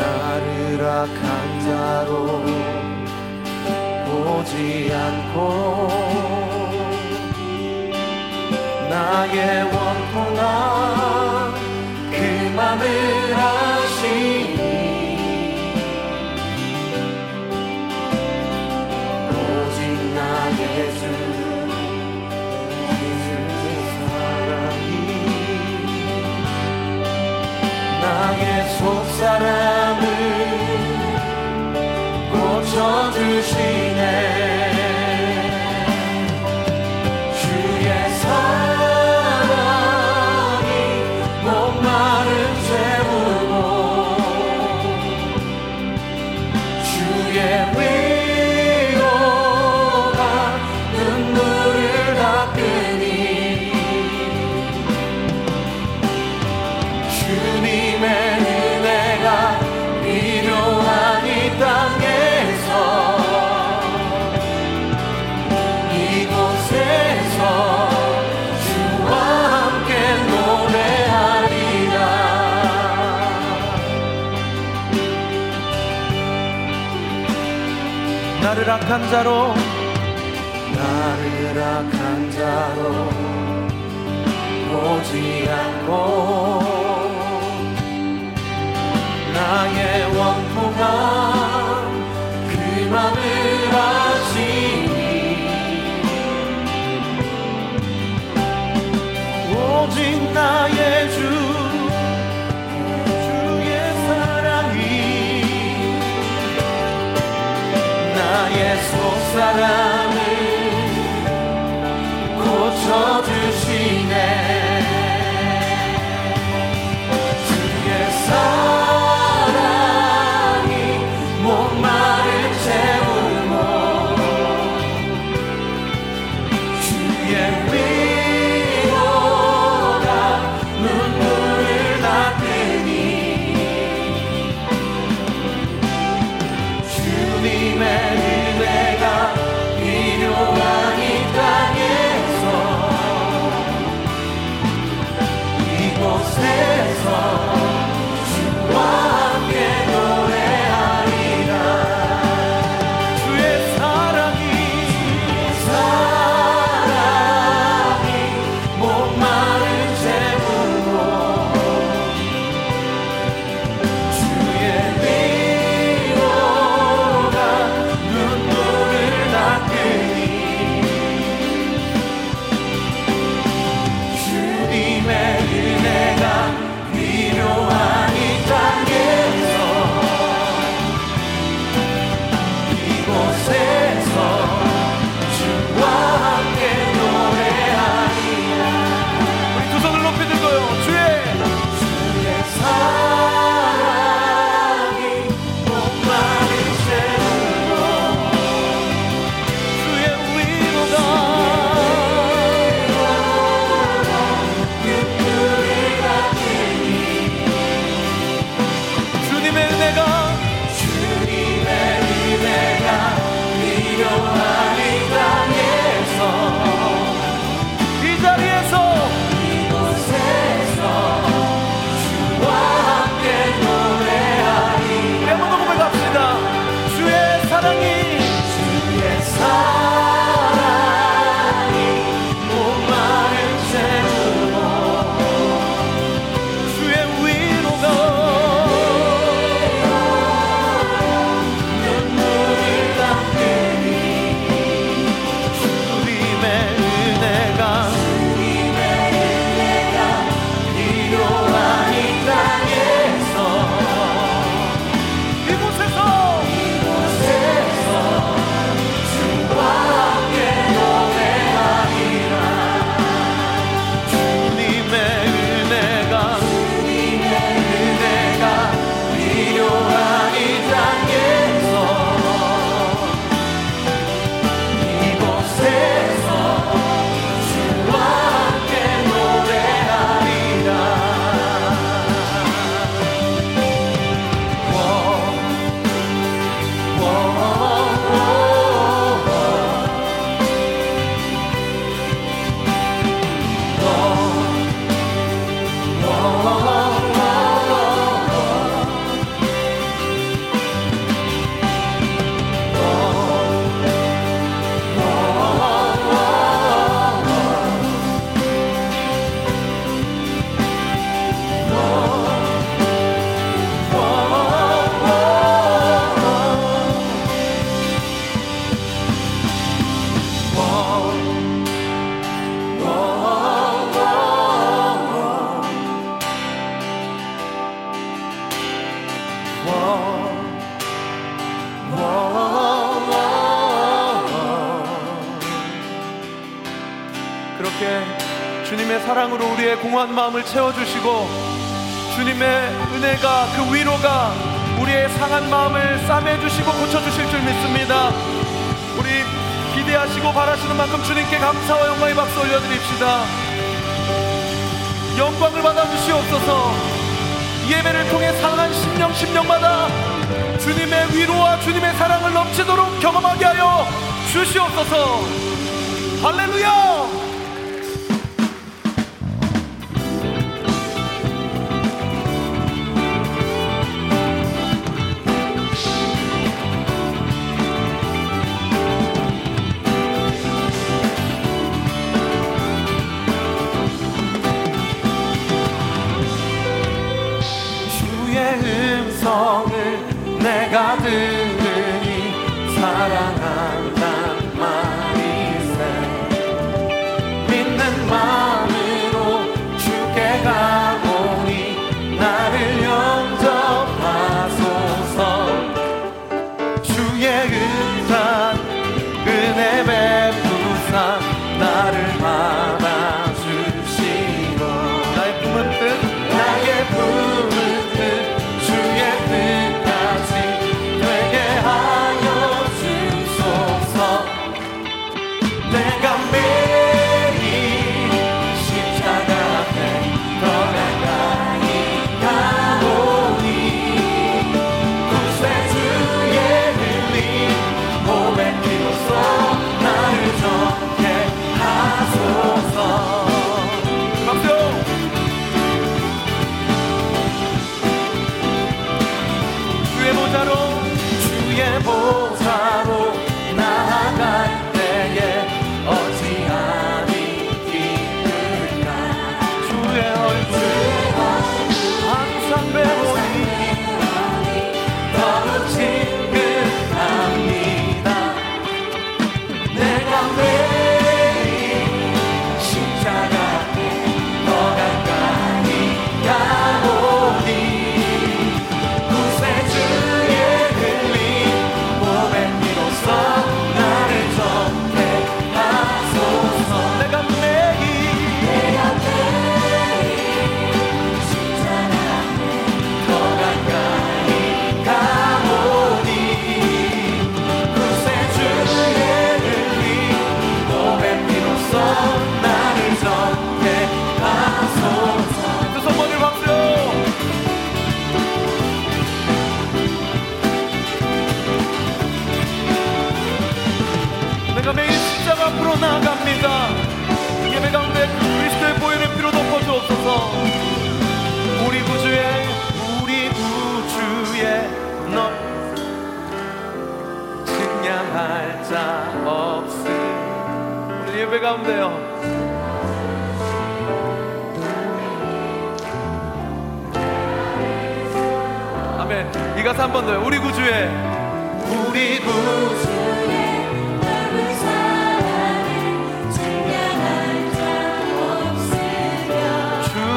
나를 악한 자로 보지 않고 나의 원통한 그 맘을 아시니 오직 나 예수 속사람을 고쳐주시네. 악한 자로. 나를 악한 자로 보지 않고 나의 원통 the man. 공허한 마음을 채워주시고 주님의 은혜가 그 위로가 우리의 상한 마음을 싸매주시고 고쳐주실 줄 믿습니다. 우리 기대하시고 바라시는 만큼 주님께 감사와 영광의 박수 올려드립시다. 영광을 받아주시옵소서 예배를 통해 상한 심령 심령마다 주님의 위로와 주님의 사랑을 넘치도록 경험하게 하여 주시옵소서 이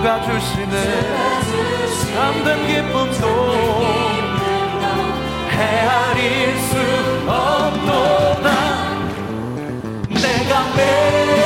주가 주시는 참된 기쁨도 헤아릴 수 없도다. 내가 매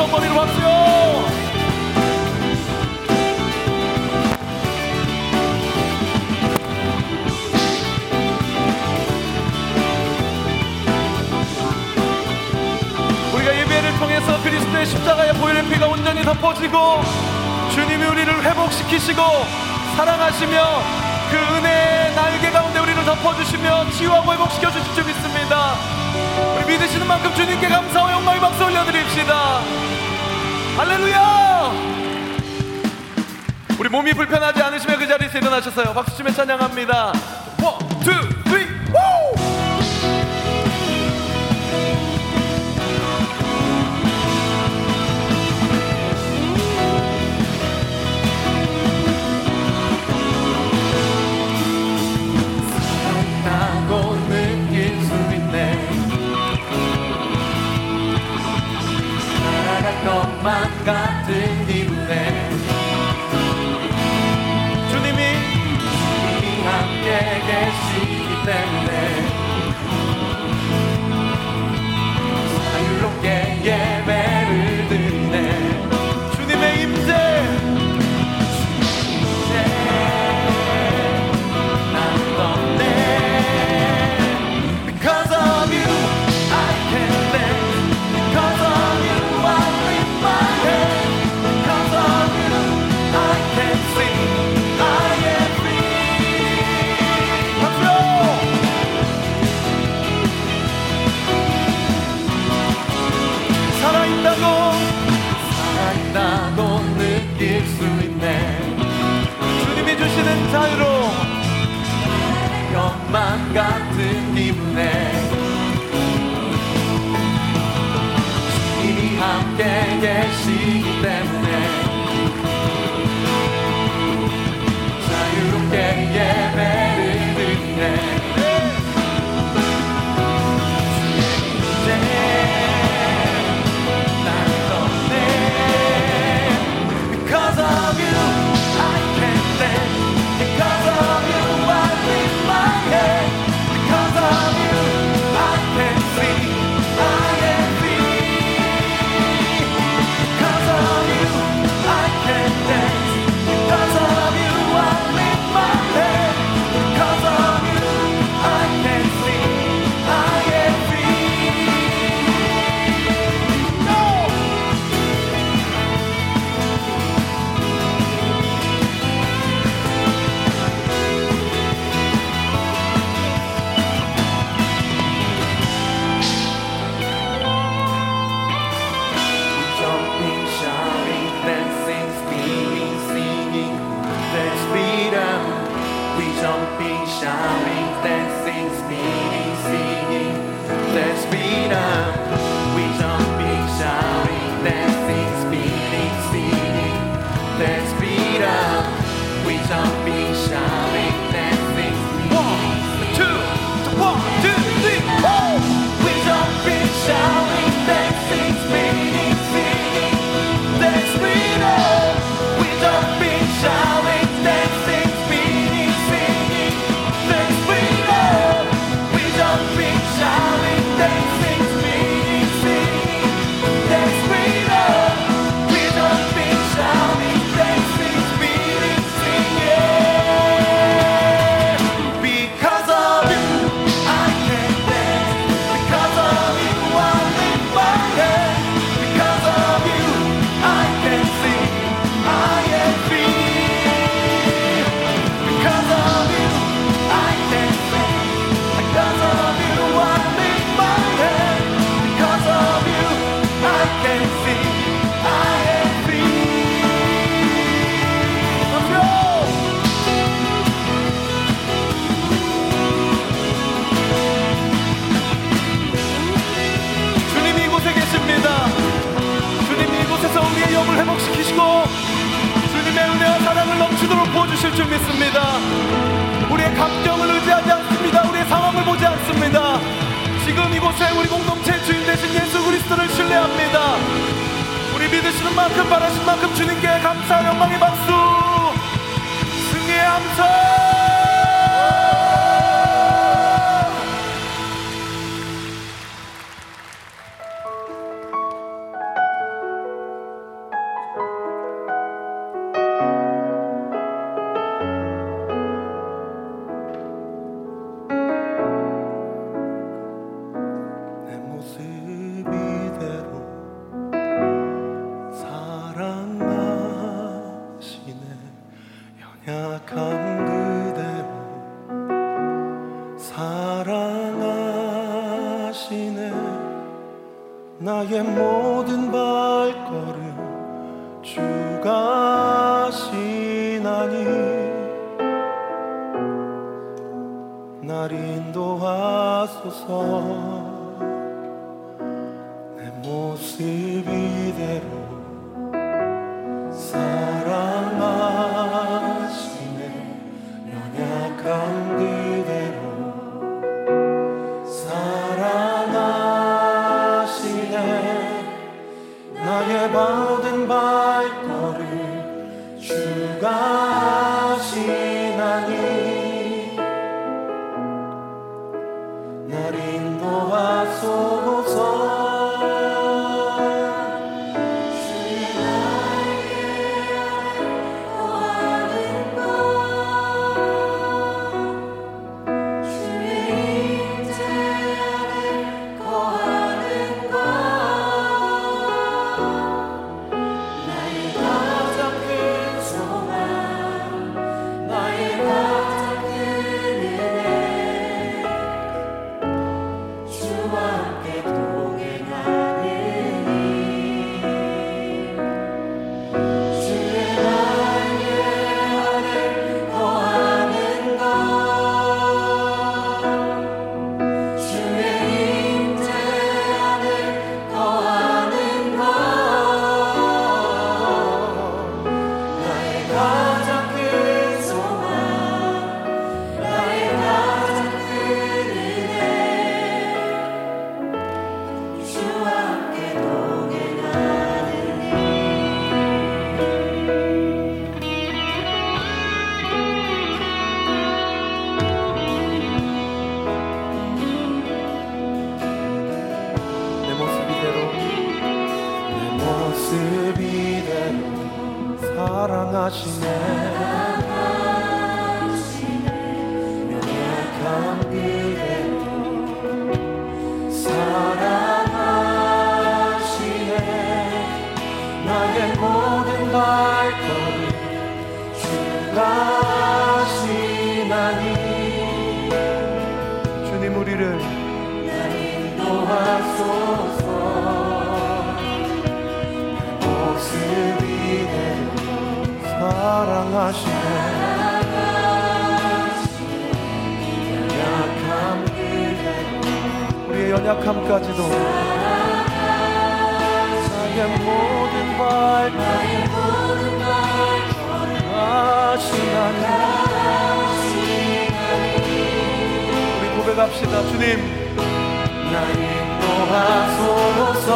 손머리로 왔어요! 우리가 예배를 통해서 그리스도의 십자가의 보혈의 피가 온전히 덮어지고 주님이 우리를 회복시키시고 사랑하시며 그 은혜의 날개 가운데 우리를 덮어주시며 치유하고 회복시켜 주실 줄 할렐루야! 우리 몸이 불편하지 않으시면 그 자리에서 일어나셨어요. 박수치며 찬양합니다. 원, 투, can't, can't see them 우리의 연약함까지도 나의 모든 발걸음 하시나니 우리 고백합시다. 주님. 나 인도하소서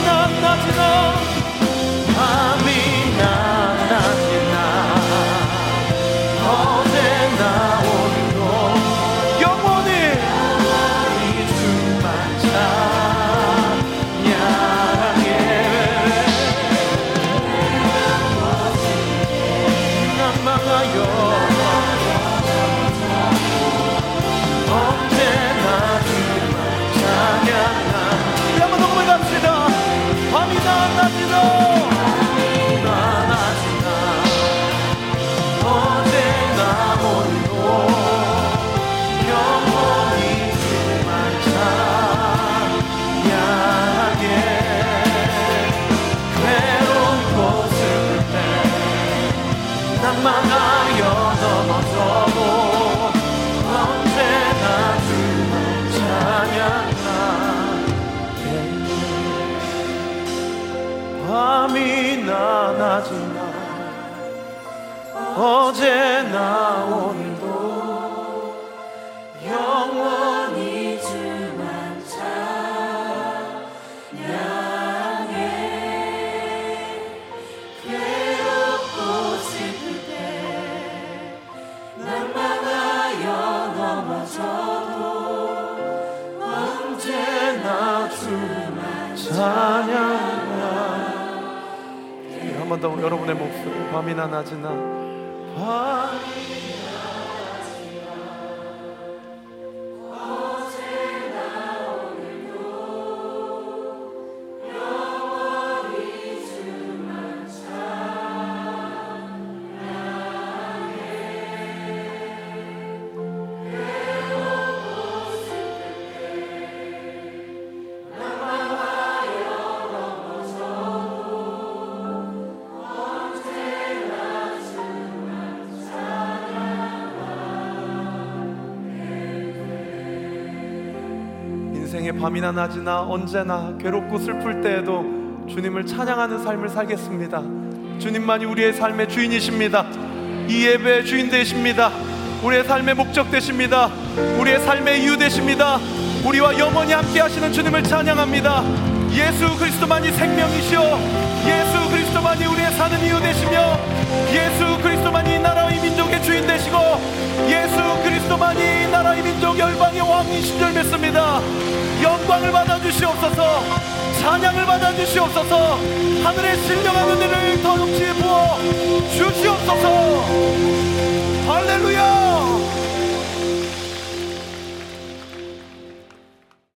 enough not enough. 찬양하 한번 더 여러분의 목소리 밤이나 낮이나 인생의 밤이나 낮이나 언제나 괴롭고 슬플 때에도 주님을 찬양하는 삶을 살겠습니다. 주님만이 우리의 삶의 주인이십니다. 이 예배의 주인 되십니다. 우리의 삶의 목적 되십니다. 우리의 삶의 이유 되십니다. 우리와 영원히 함께 하시는 주님을 찬양합니다. 예수 그리스도만이 생명이시오. 예수 그리스도만이 우리의 사는 이유 되시며 예수 그리스도만이 나라의 민족의 주인 되시고 예수 그리스도만이 나라의 민족 열방의 왕이신 줄 믿습니다. 영광을 받아주시옵소서. 찬양을 받아주시옵소서. 하늘의 신령한 은혜를 더 넘치게 부어 주시옵소서. 할렐루야!